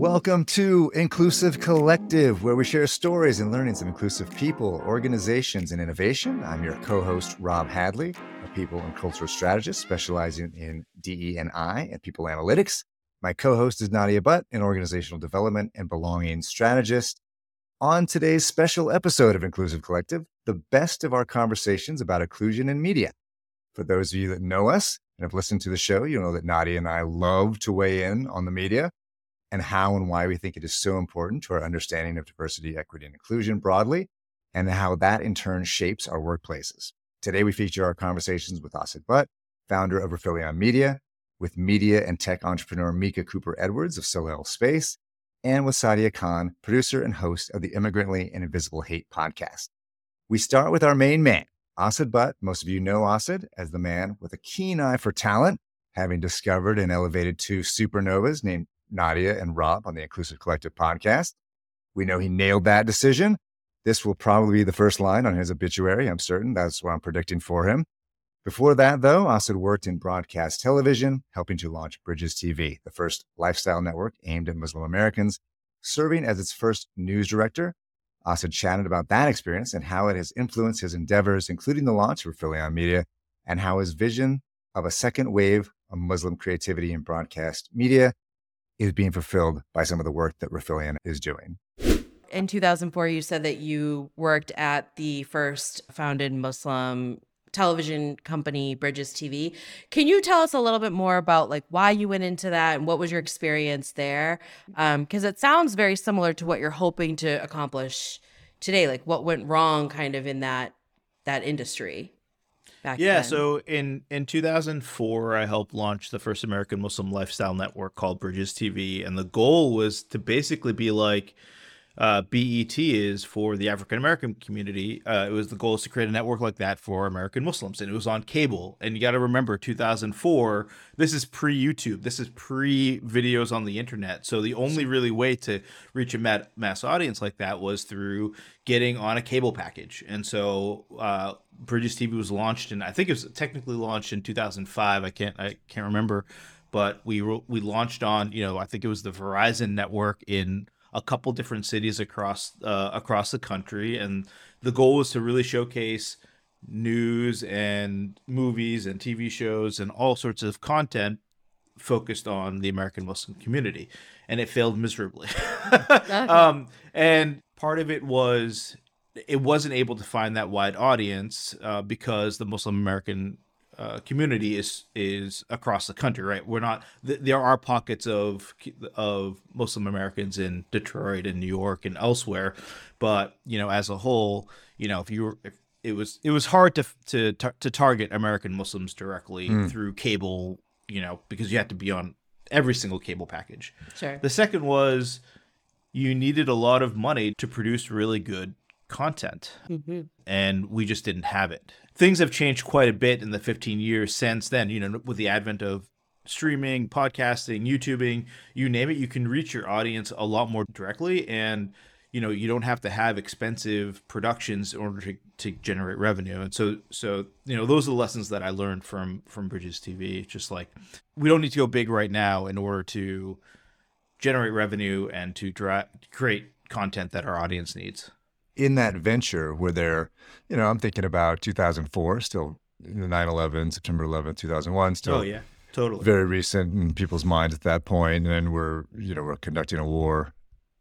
Welcome to Inclusive Collective, where we share stories and learnings of inclusive people, organizations, and innovation. I'm your co host, Rob Hadley, a people and cultural strategist specializing in DE&I and people analytics. My co host is Nadia Butt, an organizational development and belonging strategist. On today's special episode of Inclusive Collective, the best of our conversations about inclusion in media. For those of you that know us and have listened to the show, you know that Nadia and I love to weigh in on the media and how and why we think it is so important to our understanding of diversity, equity, and inclusion broadly, and how that in turn shapes our workplaces. Today, we feature our conversations with Asad Butt, founder of Rifelion Media, with media and tech entrepreneur Micha Cooper Edwards of Soleil Space, and with Saadia Khan, producer and host of the Immigrantly and Invisible Hate podcast. We start with our main man, Asad Butt. Most of you know Asad as the man with a keen eye for talent, having discovered and elevated two supernovas named Nadia and Rob on the Inclusive Collective podcast. We know he nailed that decision. This will probably be the first line on his obituary. I'm certain that's what I'm predicting for him. Before that, though, Asad worked in broadcast television, helping to launch Bridges TV, the first lifestyle network aimed at Muslim Americans, serving as its first news director. Asad chatted about that experience and how it has influenced his endeavors, including the launch of Rifelion Media, and how his vision of a second wave of Muslim creativity in broadcast media is being fulfilled by some of the work that Rifelion is doing. In 2004, you said that you worked at the first founded Muslim television company bridges tv can you tell us a little bit more about like why you went into that and what was your experience there? Because um, it sounds very similar to what you're hoping to accomplish today like what went wrong kind of in that that industry back yeah then. so in in 2004 i helped launch the first american muslim lifestyle network called bridges tv and the goal was to basically be like uh, BET is for the African American community. Uh, it was the goal is to create a network like that for American Muslims, and it was on cable. And you got to remember, 2004. This is pre YouTube. This is pre videos on the internet. So the only really way to reach a mass audience like that was through getting on a cable package. And so uh, Bridges TV was launched, and I think it was technically launched in 2005. I can't I can't remember, but we we launched on you know I think it was the Verizon network in a couple different cities across uh, across the country, and the goal was to really showcase news and movies and TV shows and all sorts of content focused on the American Muslim community, and it failed miserably. um, and part of it was it wasn't able to find that wide audience uh, because the Muslim American uh, community is is across the country, right? We're not. Th- there are pockets of of Muslim Americans in Detroit and New York and elsewhere, but you know, as a whole, you know, if you were, if it was it was hard to to to target American Muslims directly mm. through cable, you know, because you had to be on every single cable package. Sure. The second was you needed a lot of money to produce really good content, mm-hmm. and we just didn't have it things have changed quite a bit in the 15 years since then, you know, with the advent of streaming, podcasting, YouTubing, you name it, you can reach your audience a lot more directly and you know, you don't have to have expensive productions in order to, to generate revenue. And so so, you know, those are the lessons that I learned from from Bridges TV. Just like we don't need to go big right now in order to generate revenue and to dra- create content that our audience needs in that venture were there, you know, I'm thinking about 2004, still the 9/11, September 11th, 2001, still. Oh yeah, totally. Very recent in people's minds at that point. point, and then we're, you know, we're conducting a war,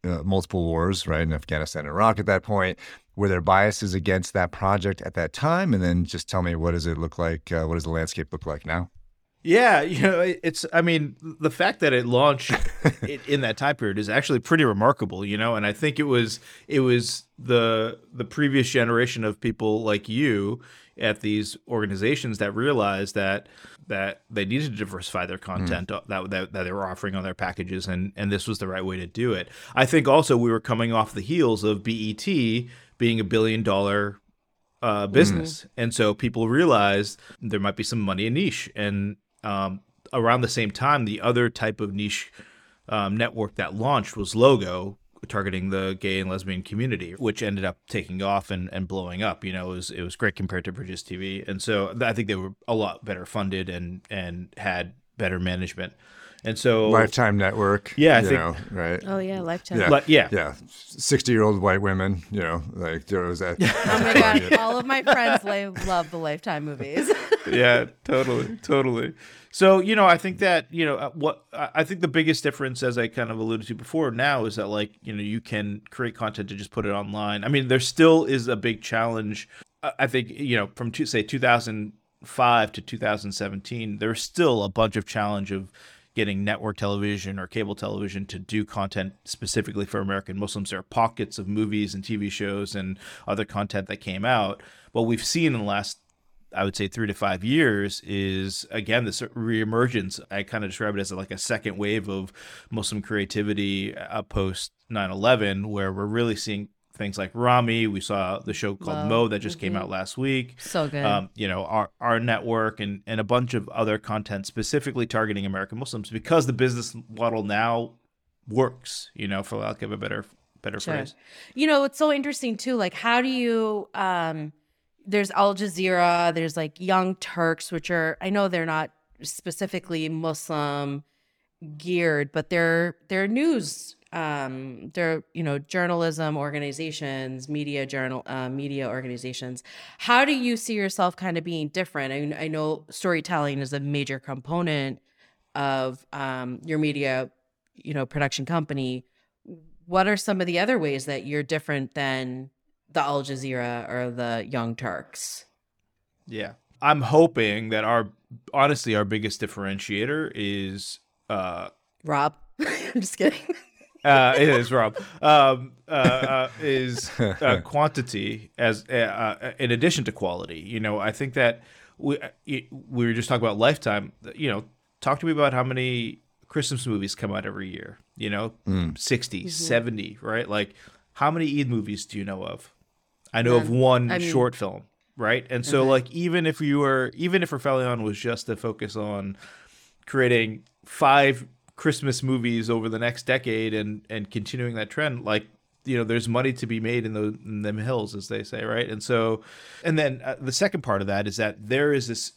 uh, multiple wars, right, in Afghanistan and Iraq at that point. Were there biases against that project at that time? And then just tell me, what does it look like? Uh, what does the landscape look like now? Yeah, you know, it's. I mean, the fact that it launched in that time period is actually pretty remarkable. You know, and I think it was it was the the previous generation of people like you at these organizations that realized that that they needed to diversify their content mm. that, that that they were offering on their packages, and and this was the right way to do it. I think also we were coming off the heels of BET being a billion dollar uh, business, mm. and so people realized there might be some money in niche, and um, around the same time, the other type of niche um, network that launched was Logo, targeting the gay and lesbian community, which ended up taking off and, and blowing up. You know, it was it was great compared to Bridges TV, and so I think they were a lot better funded and and had better management. And so Lifetime Network, yeah, I think, know, right? Oh yeah, Lifetime. Yeah, yeah, yeah. Sixty-year-old white women, you know, like there was that. oh my god, all of my friends love the Lifetime movies. Yeah, totally, totally. So you know, I think that you know uh, what I think the biggest difference, as I kind of alluded to before, now is that like you know you can create content to just put it online. I mean, there still is a big challenge. I think you know from to, say 2005 to 2017, there's still a bunch of challenge of getting network television or cable television to do content specifically for American Muslims. There are pockets of movies and TV shows and other content that came out. but we've seen in the last I would say three to five years is again this reemergence. I kind of describe it as like a second wave of Muslim creativity uh, post 9/11, where we're really seeing things like Rami. We saw the show called Mo that just mm-hmm. came out last week. So good. Um, you know, our our network and and a bunch of other content specifically targeting American Muslims because the business model now works. You know, for lack of a better better sure. phrase. You know, it's so interesting too. Like, how do you um there's Al Jazeera, there's like Young Turks, which are I know they're not specifically Muslim geared, but they're they're news um they're you know journalism organizations media journal uh, media organizations. How do you see yourself kind of being different? I, I know storytelling is a major component of um your media you know production company. What are some of the other ways that you're different than the Al Jazeera or the Young Turks. Yeah. I'm hoping that our honestly our biggest differentiator is uh Rob. I'm just kidding. uh, it is Rob. Um, uh, uh, is uh, quantity as uh, uh, in addition to quality. You know, I think that we we were just talking about Lifetime. You know, talk to me about how many Christmas movies come out every year. You know, mm. 60, mm-hmm. 70, right? Like, how many Eid movies do you know of? I know of one I mean, short film, right? And so okay. like even if you were even if Rifelion was just to focus on creating five Christmas movies over the next decade and and continuing that trend, like you know, there's money to be made in, the, in them hills, as they say, right? And so, and then uh, the second part of that is that there is this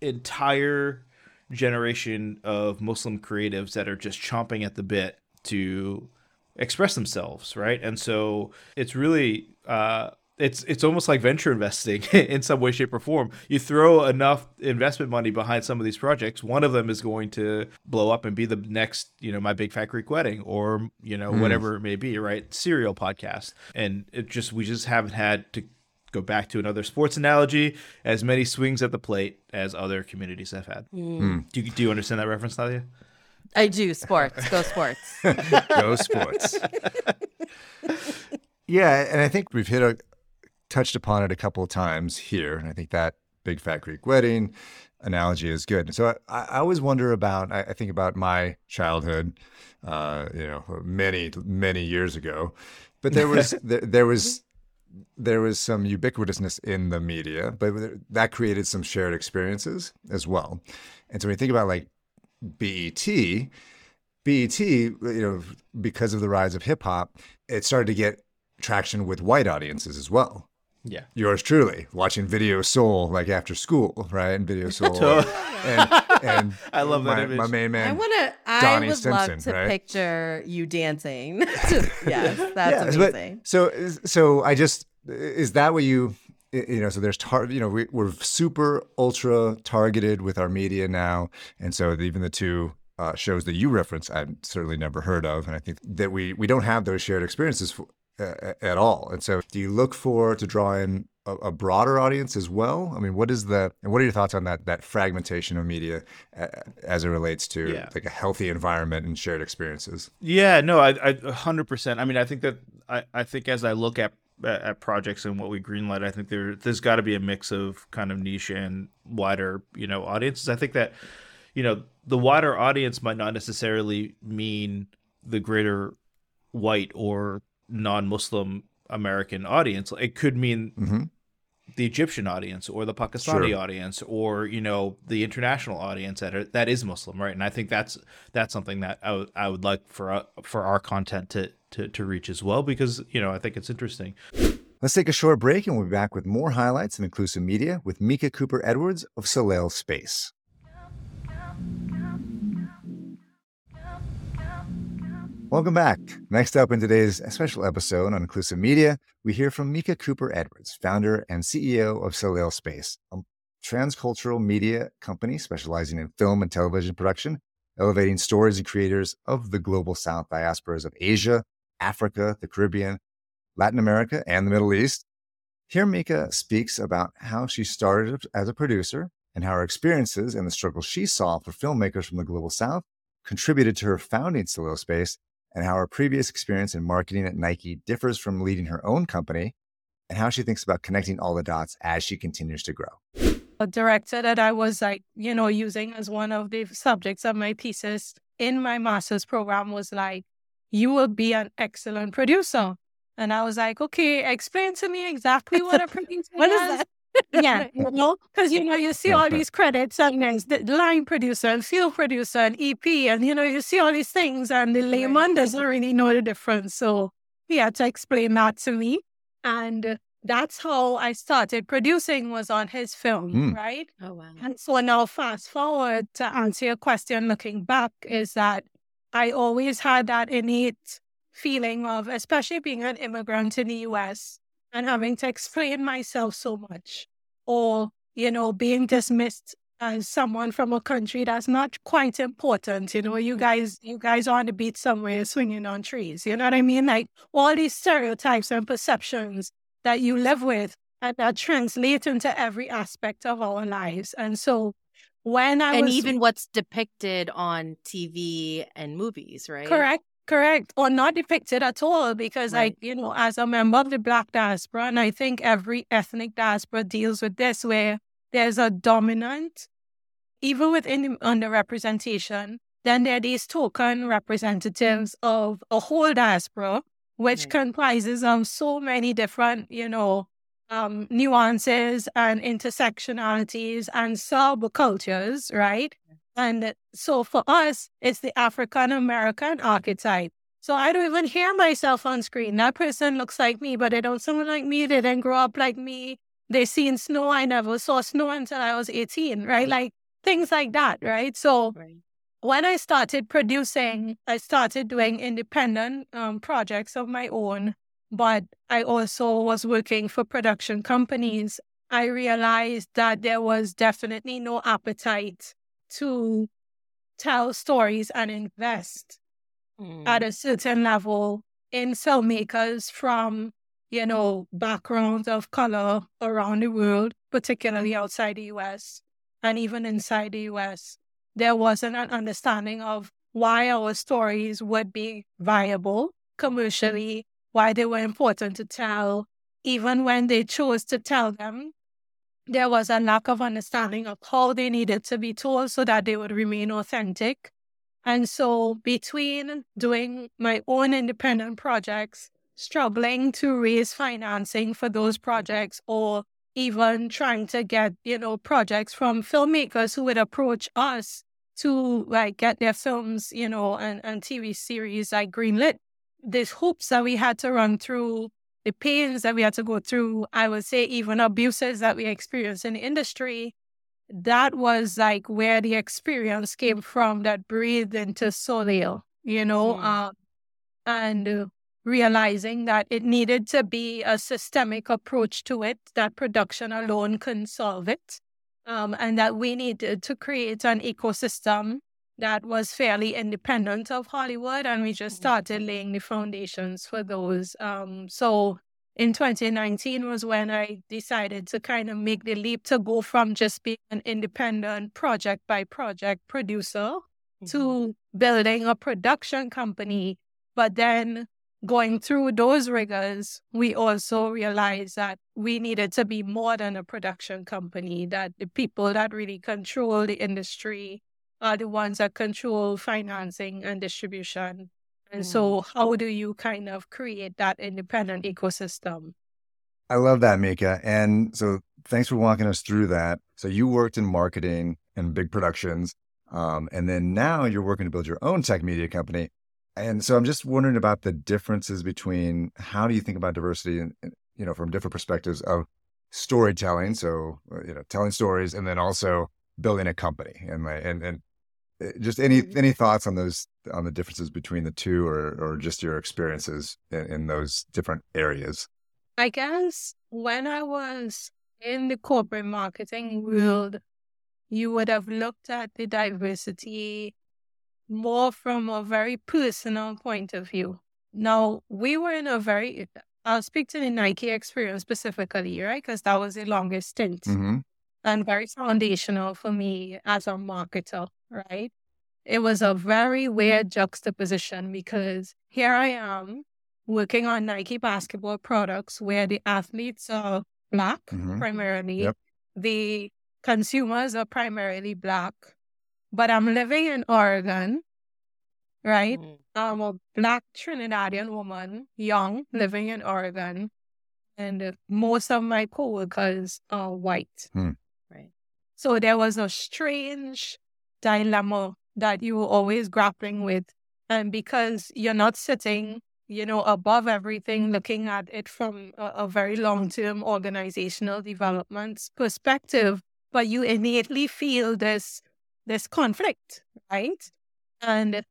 entire generation of Muslim creatives that are just chomping at the bit to express themselves, right? And so it's really uh, it's it's almost like venture investing in some way, shape, or form. You throw enough investment money behind some of these projects, one of them is going to blow up and be the next, you know, my big fat Greek wedding, or you know, mm. whatever it may be, right? Serial podcast, and it just we just haven't had to go back to another sports analogy as many swings at the plate as other communities have had. Mm. Do you do you understand that reference, Nadia? I do. Sports. Go sports. Go sports. yeah, and I think we've hit a touched upon it a couple of times here, and I think that big fat Greek wedding analogy is good. So I, I always wonder about. I, I, think about my childhood, uh, you know, many many years ago, but there was there, there was there was some ubiquitousness in the media, but that created some shared experiences as well. And so when you think about like BET, BET, you know, because of the rise of hip hop, it started to get traction with white audiences as well. Yeah. Yours truly, watching Video Soul like after school, right? And Video Soul. and, and, I love my, that image. My main man. I want to, I would Simpson, love to right? picture you dancing. yes, that's yeah, amazing. But, so, so I just, is that what you, you know, so there's, tar- you know, we, we're super ultra targeted with our media now. And so even the two uh, shows that you reference, I've certainly never heard of. And I think that we, we don't have those shared experiences for, at all. And so do you look for to draw in a, a, broader audience as well? I mean, what is the, and what are your thoughts on that, that fragmentation of media as it relates to yeah. like a healthy environment and shared experiences? Yeah, no, I, I 100%. I mean, I think that, I, I think as I look at at, at projects and what we greenlight, I think there there's got to be a mix of kind of niche and wider, you know, audiences. I think that, you know, the wider audience might not necessarily mean the greater white or non-Muslim American audience. It could mean mm-hmm. the Egyptian audience or the Pakistani sure. audience or you know the international audience that are, that is Muslim, right? And I think that's that's something that I, w- I would like for uh, for our content to, to to reach as well because you know I think it's interesting. Let's take a short break and we'll be back with more highlights of inclusive media with Micha Cooper Edwards of Soleil Space. Welcome back. Next up in today's special episode on inclusive media, we hear from Micha Cooper Edwards, founder and CEO of Soleil Space, a transcultural media company specializing in film and television production, elevating stories and creators of the global South diasporas of Asia, Africa, the Caribbean, Latin America, and the Middle East. Here, Micha speaks about how she started as a producer and how her experiences and the struggles she saw for filmmakers from the global South contributed to her founding Soleil Space and how her previous experience in marketing at Nike differs from leading her own company, and how she thinks about connecting all the dots as she continues to grow. A director that I was like, you know, using as one of the subjects of my thesis in my master's program was like, you will be an excellent producer. And I was like, okay, explain to me exactly what a producer what is. that? Yeah, you know, because you know you see all these credits and there's the line producer and field producer and EP, and you know you see all these things, and the layman doesn't really know the difference. So he had to explain that to me, and that's how I started producing was on his film, mm. right? Oh wow! And so now, fast forward to answer your question, looking back, is that I always had that innate feeling of, especially being an immigrant in the U.S and having to explain myself so much or, you know, being dismissed as someone from a country that's not quite important. You know, you guys, you guys are on the beach somewhere swinging on trees. You know what I mean? Like all these stereotypes and perceptions that you live with and that translate into every aspect of our lives. And so when I and was, even what's depicted on TV and movies, right? Correct. Correct. Or not depicted at all because right. I, you know, as a member of the Black diaspora, and I think every ethnic diaspora deals with this where there's a dominant, even within the underrepresentation, then there are these token representatives of a whole diaspora, which right. comprises of so many different, you know, um, nuances and intersectionalities and subcultures, right? And so for us, it's the African American archetype. So I don't even hear myself on screen. That person looks like me, but they don't sound like me. They didn't grow up like me. They seen snow. I never saw snow until I was 18, right? Like things like that, right? So right. when I started producing, I started doing independent um, projects of my own, but I also was working for production companies. I realized that there was definitely no appetite to tell stories and invest mm. at a certain level in filmmakers from, you know, backgrounds of color around the world, particularly outside the US and even inside the US. There wasn't an understanding of why our stories would be viable commercially, why they were important to tell, even when they chose to tell them there was a lack of understanding of how they needed to be told so that they would remain authentic. And so, between doing my own independent projects, struggling to raise financing for those projects, or even trying to get, you know, projects from filmmakers who would approach us to like get their films, you know, and, and TV series like greenlit, these hoops that we had to run through the pains that we had to go through, I would say even abuses that we experienced in the industry, that was like where the experience came from that breathed into Soleil, you know, mm. uh, and uh, realizing that it needed to be a systemic approach to it, that production alone couldn't solve it, um, and that we needed to create an ecosystem that was fairly independent of Hollywood, and we just mm-hmm. started laying the foundations for those. Um, so in 2019 was when I decided to kind of make the leap to go from just being an independent project by project producer mm-hmm. to building a production company, but then going through those rigors, we also realized that we needed to be more than a production company, that the people that really control the industry are the ones that control financing and distribution. And mm. so, how do you kind of create that independent ecosystem? I love that, Micha. And so, thanks for walking us through that. So, you worked in marketing and big productions. Um, and then now you're working to build your own tech media company. And so I'm just wondering about the differences between how do you think about diversity and, you know, from different perspectives of storytelling. So, uh, you know, telling stories and then also building a company and and, and just any, mm-hmm. any thoughts on those, on the differences between the two or, or just your experiences in, in those different areas? I guess when I was in the corporate marketing world, you would have looked at the diversity more from a very personal point of view. Now, we were in a very, I'll speak to the Nike experience specifically, right? Because that was the longest stint mm-hmm. and very foundational for me as a marketer, right? It was a very weird juxtaposition because here I am working on Nike basketball products where the athletes are black mm-hmm. primarily. Yep. The consumers are primarily black but I'm living in Oregon, right? Mm. I'm a black Trinidadian woman, young, living in Oregon, and most of my coworkers are white, mm. right? So there was a strange dilemma that you were always grappling with, and because you're not sitting, you know, above everything, looking at it from a, a very long-term organizational development perspective, but you innately feel this this conflict, right? And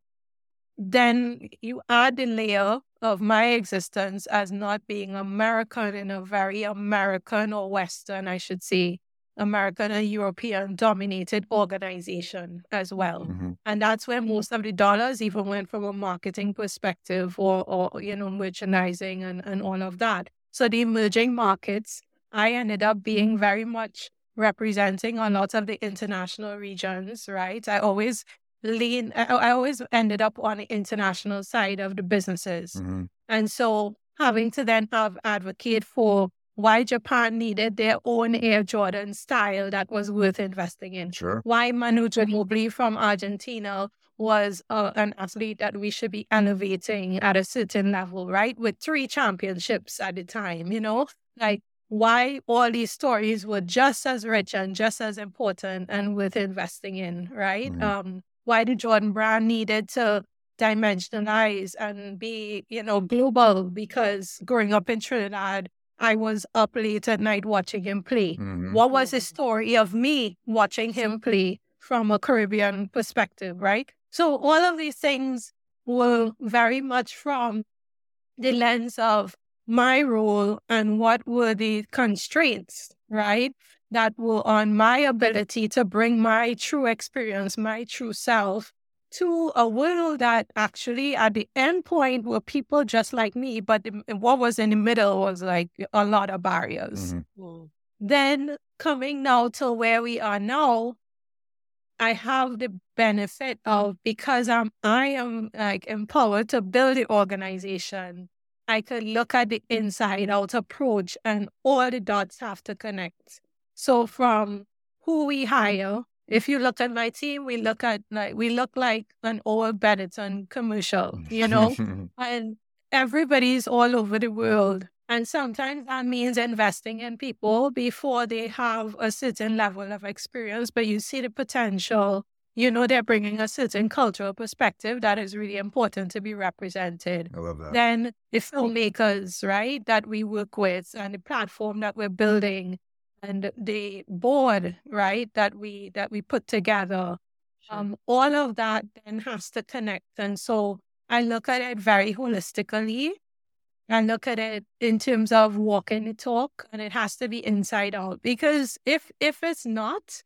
then you add the layer of my existence as not being American in a very American or Western, I should say, American and European dominated organization as well. Mm-hmm. And that's where most of the dollars even went from a marketing perspective or, or you know, merchandising and, and all of that. So the emerging markets, I ended up being very much representing a lot of the international regions, right? I always lean, I, I always ended up on the international side of the businesses. Mm-hmm. And so having to then have advocate for why Japan needed their own Air Jordan style that was worth investing in. Sure. Why Manu Ginobili from Argentina was uh, an athlete that we should be elevating at a certain level, right? With three championships at the time, you know? Like why all these stories were just as rich and just as important and worth investing in, right? Mm-hmm. Um, why the Jordan brand needed to dimensionalize and be, you know, global because growing up in Trinidad, I was up late at night watching him play. Mm-hmm. What was the story of me watching him play from a Caribbean perspective, right? So all of these things were very much from the lens of my role and what were the constraints, right? That were on my ability to bring my true experience, my true self to a world that actually at the end point were people just like me, but what was in the middle was like a lot of barriers. Mm-hmm. Mm. Then coming now to where we are now, I have the benefit of because I'm I am like empowered to build the organization I could look at the inside out approach and all the dots have to connect. So from who we hire, if you look at my team, we look at like we look like an old Benetton commercial, you know? and everybody's all over the world. And sometimes that means investing in people before they have a certain level of experience, but you see the potential you know they're bringing a certain cultural perspective that is really important to be represented. I love that. Then the filmmakers, right, that we work with and the platform that we're building and the board, right, that we that we put together. Sure. Um, all of that then has to connect. And so I look at it very holistically. I look at it in terms of walking the talk and it has to be inside out. Because if if it's not,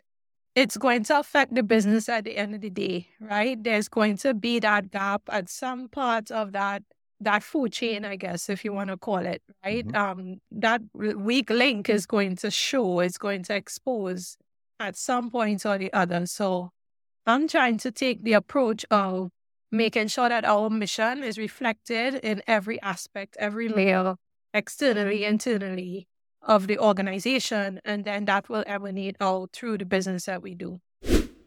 it's going to affect the business at the end of the day, right? There's going to be that gap at some part of that that food chain, I guess, if you want to call it, right? Mm-hmm. Um, that weak link is going to show, it's going to expose at some point or the other. So I'm trying to take the approach of making sure that our mission is reflected in every aspect, every layer, externally, internally of the organization. And then that will emanate out through the business that we do.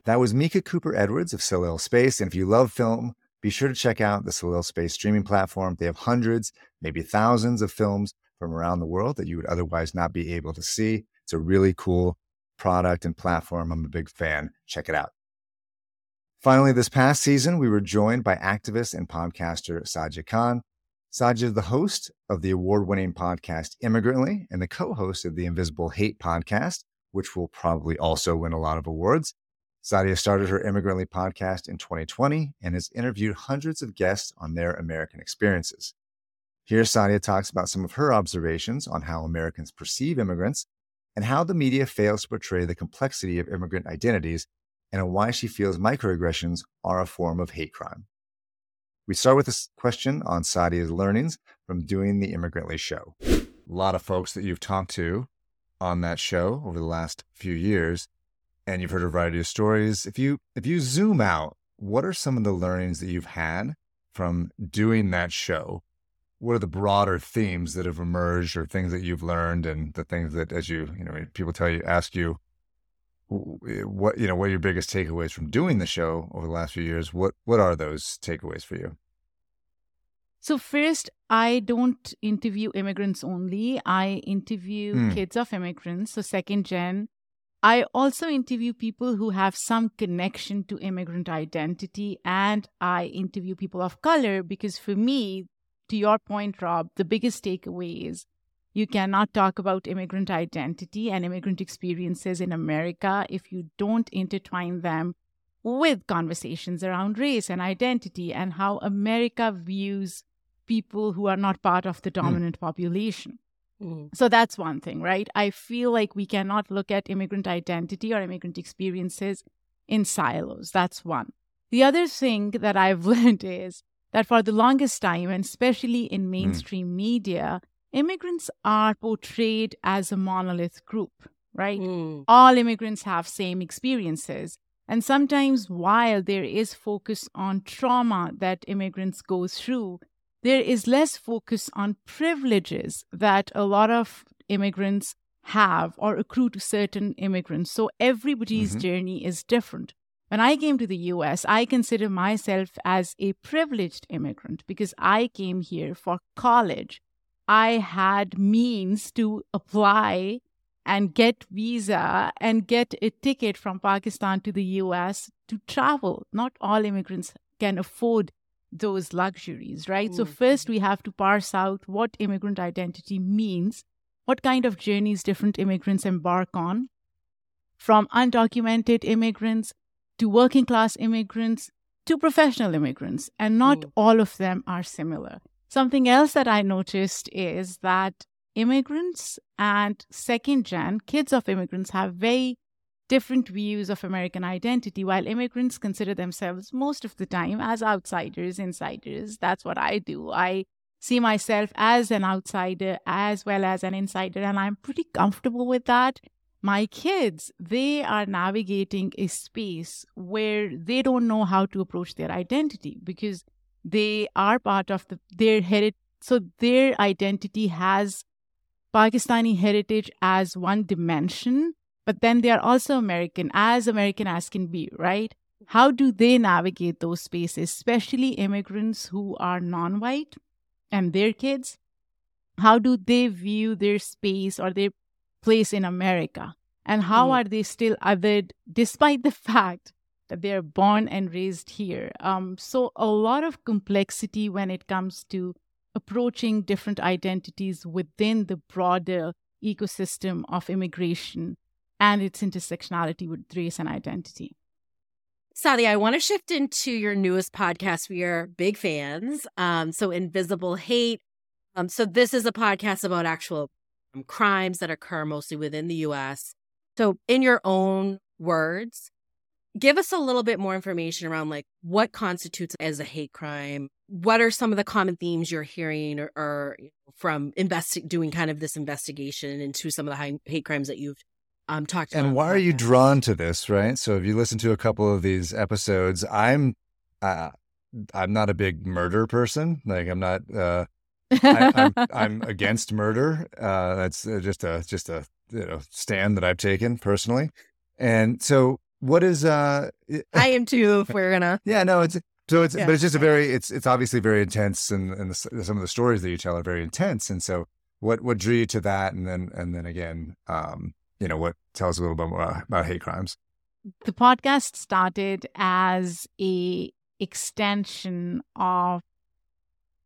That was Micha Cooper Edwards of Soleil Space. And if you love film, be sure to check out the Soleil Space streaming platform. They have hundreds, maybe thousands of films from around the world that you would otherwise not be able to see. It's a really cool product and platform. I'm a big fan. Check it out. Finally, this past season, we were joined by activist and podcaster Saadia Khan. Saadia is the host of the award winning podcast Immigrantly and the co host of the Invisible Hate podcast, which will probably also win a lot of awards. Saadia started her Immigrantly podcast in 2020 and has interviewed hundreds of guests on their American experiences. Here, Saadia talks about some of her observations on how Americans perceive immigrants and how the media fails to portray the complexity of immigrant identities and why she feels microaggressions are a form of hate crime. We start with a question on Saadia's learnings from doing the Immigrantly show. A lot of folks that you've talked to on that show over the last few years, and you've heard a variety of stories. If you if you zoom out, what are some of the learnings that you've had from doing that show? What are the broader themes that have emerged, or things that you've learned, and the things that, as you you know, people tell you, ask you, what you know what are your biggest takeaways from doing the show over the last few years what what are those takeaways for you so first i don't interview immigrants only i interview mm. kids of immigrants so second gen i also interview people who have some connection to immigrant identity and i interview people of color because for me to your point rob the biggest takeaway is you cannot talk about immigrant identity and immigrant experiences in America if you don't intertwine them with conversations around race and identity and how America views people who are not part of the hmm. dominant mm. population. Mm. So that's one thing, right? I feel like we cannot look at immigrant identity or immigrant experiences in silos. That's one. The other thing that I've learned is that for the longest time, and especially in hmm. mainstream mm. media, immigrants are portrayed as a monolith group, right? Mm. All immigrants have same experiences. And sometimes while there is focus on trauma that immigrants go through, there is less focus on privileges that a lot of immigrants have or accrue to certain immigrants. So everybody's mm-hmm. journey is different. When I came to the US, I consider myself as a privileged immigrant because I came here for college I had means to apply and get visa and get a ticket from Pakistan to the US to travel. Not all immigrants can afford those luxuries, right? Mm-hmm. So, first we have to parse out what immigrant identity means, what kind of journeys different immigrants embark on, from undocumented immigrants to working class immigrants to professional immigrants, and not mm. all of them are similar. Something else that I noticed is that immigrants and second gen kids of immigrants have very different views of American identity, while immigrants consider themselves most of the time as outsiders, insiders. That's what I do. I see myself as an outsider as well as an insider, and I'm pretty comfortable with that. My kids, they are navigating a space where they don't know how to approach their identity because they are part of the their heritage so their identity has pakistani heritage as one dimension but then they are also american as american as can be right how do they navigate those spaces especially immigrants who are non-white and their kids how do they view their space or their place in america and how mm. are they still othered despite the fact that they're born and raised here. Um, so, a lot of complexity when it comes to approaching different identities within the broader ecosystem of immigration and its intersectionality with race and identity. Saadia, I want to shift into your newest podcast. We are big fans. Um, so, Invisible Hate. Um, so, this is a podcast about actual um, crimes that occur mostly within the US. So, in your own words, give us a little bit more information around like what constitutes as a hate crime what are some of the common themes you're hearing or, or from investi- doing kind of this investigation into some of the high, hate crimes that you've um, talked and why are you drawn to this right so if you listen to a couple of these episodes i'm uh, I'm not a big murder person. Like I'm not. Uh, I, am I'm, I'm against murder. Uh, that's uh, just a just a you know stand that I've taken personally. And so, what is? uh I am too. If we're gonna. Yeah. No. It's so it's yeah. but it's just a very it's it's obviously very intense, and and the, some of the stories that you tell are very intense. And so, what what drew you to that? And then and then again, um, you know, what tell us a little bit more about hate crimes. The podcast started as a extension of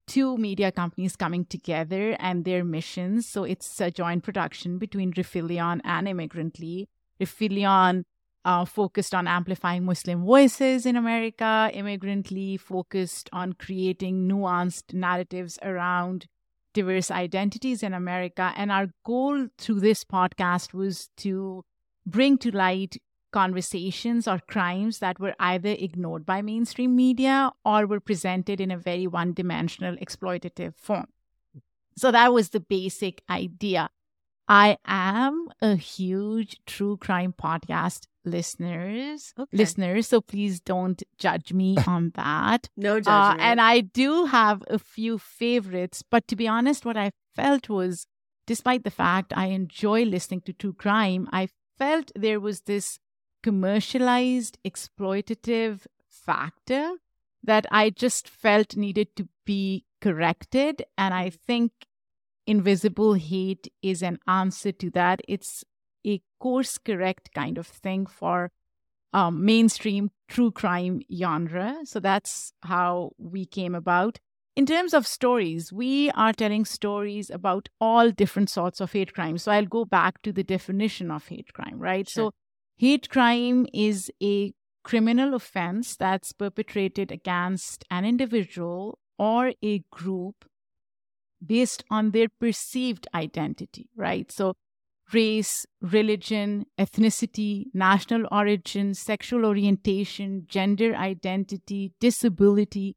two media companies coming together and their missions. So it's a joint production between Rifelion and Immigrantly. Rifelion uh, focused on amplifying Muslim voices in America, Immigrantly focused on creating nuanced narratives around diverse identities in America. And our goal through this podcast was to bring to light conversations or crimes that were either ignored by mainstream media or were presented in a very one dimensional exploitative form. So that was the basic idea. I am a huge true crime podcast listeners okay. listeners so please don't judge me on that no judgment. Uh, and i do have a few favorites but to be honest what i felt was despite the fact i enjoy listening to true crime i felt there was this commercialized, exploitative factor that I just felt needed to be corrected. And I think invisible hate is an answer to that. It's a course correct kind of thing for um, mainstream true crime genre. So that's how we came about. In terms of stories, we are telling stories about all different sorts of hate crime. So I'll go back to the definition of hate crime, right? Sure. So Hate crime is a criminal offense that's perpetrated against an individual or a group based on their perceived identity, right? So, race, religion, ethnicity, national origin, sexual orientation, gender identity, disability.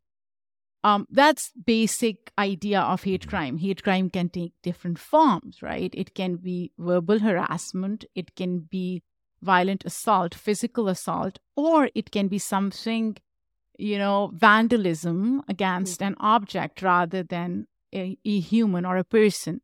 Um, that's basic idea of hate crime. Hate crime can take different forms, right? It can be verbal harassment. It can be violent assault, physical assault, or it can be something, you know, vandalism against mm-hmm. an object rather than a, a human or a person.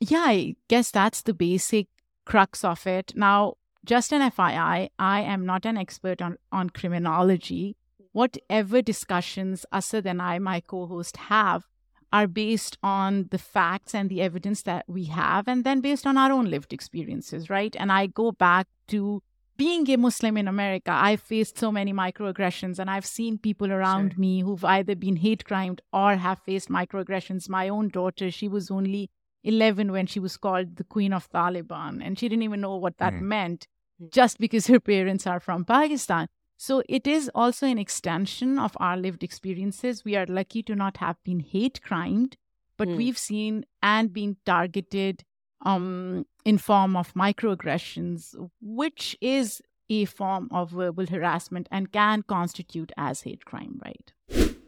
Yeah, I guess that's the basic crux of it. Now, just an FYI, I am not an expert on, on criminology. Whatever discussions Asad and I, my co host, have are based on the facts and the evidence that we have, and then based on our own lived experiences, right? And I go back to being a Muslim in America, I've faced so many microaggressions, and I've seen people around sure. me who've either been hate crimed or have faced microaggressions. My own daughter, she was only 11 when she was called the Queen of Taliban, and she didn't even know what that mm. meant just because her parents are from Pakistan. So it is also an extension of our lived experiences. We are lucky to not have been hate crimed, but mm. we've seen and been targeted um, in form of microaggressions, which is a form of verbal harassment and can constitute as hate crime, right?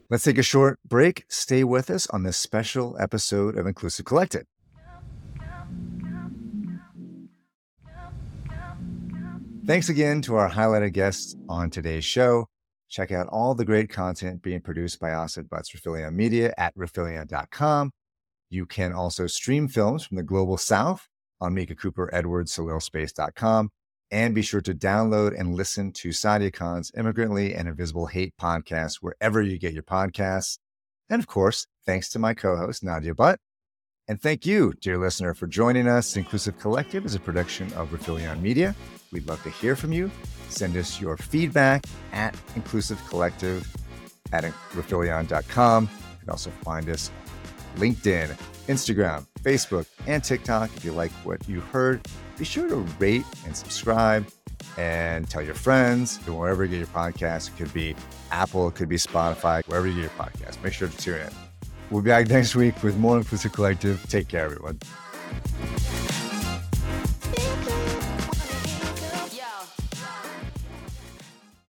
Let's take a short break. Stay with us on this special episode of Inclusive Collective. Thanks again to our highlighted guests on today's show. Check out all the great content being produced by Asad Butts Rifelion Media at rifelion.com. You can also stream films from the global south on Micha Cooper Edwards Soleilspace.com. And be sure to download and listen to Saadia Khan's Immigrantly and Invisible Hate podcast wherever you get your podcasts. And of course, thanks to my co host, Nadia Butt. And thank you, dear listener, for joining us. Inclusive Collective is a production of Rifelion Media. We'd love to hear from you. Send us your feedback at Inclusive Collective at rifelion.com. You can also find us LinkedIn, Instagram, Facebook, and TikTok. If you like what you heard, be sure to rate and subscribe and tell your friends and wherever you get your podcast. It could be Apple, it could be Spotify, wherever you get your podcast. Make sure to tune in. We'll be back next week with more Inclusive Collective. Take care, everyone.